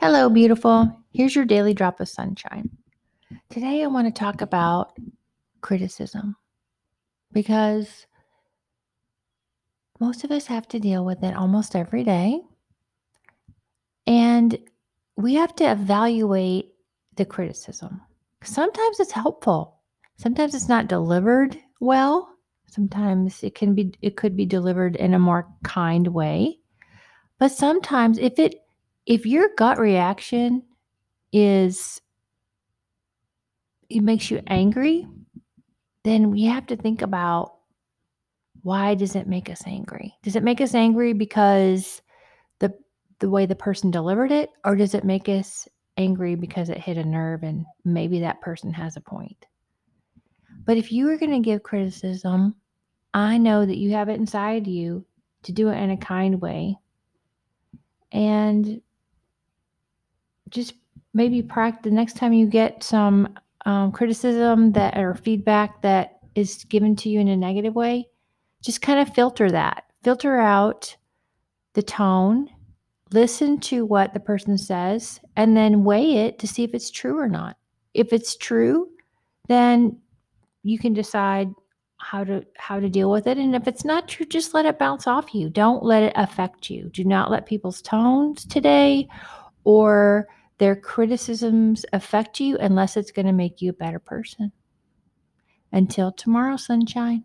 Hello, beautiful. Here's your daily drop of sunshine. Today, I want to talk about criticism because most of us have to deal with it almost every day. And we have to evaluate the criticism. Sometimes it's helpful, sometimes it's not delivered well. Sometimes it can be it could be delivered in a more kind way. But sometimes if it if your gut reaction is it makes you angry, then we have to think about why does it make us angry? Does it make us angry because the the way the person delivered it or does it make us angry because it hit a nerve and maybe that person has a point? But if you are going to give criticism, I know that you have it inside you to do it in a kind way. And just maybe practice the next time you get some um, criticism that or feedback that is given to you in a negative way, just kind of filter that. Filter out the tone, listen to what the person says, and then weigh it to see if it's true or not. If it's true, then you can decide how to how to deal with it and if it's not true just let it bounce off you don't let it affect you do not let people's tones today or their criticisms affect you unless it's going to make you a better person. Until tomorrow, sunshine.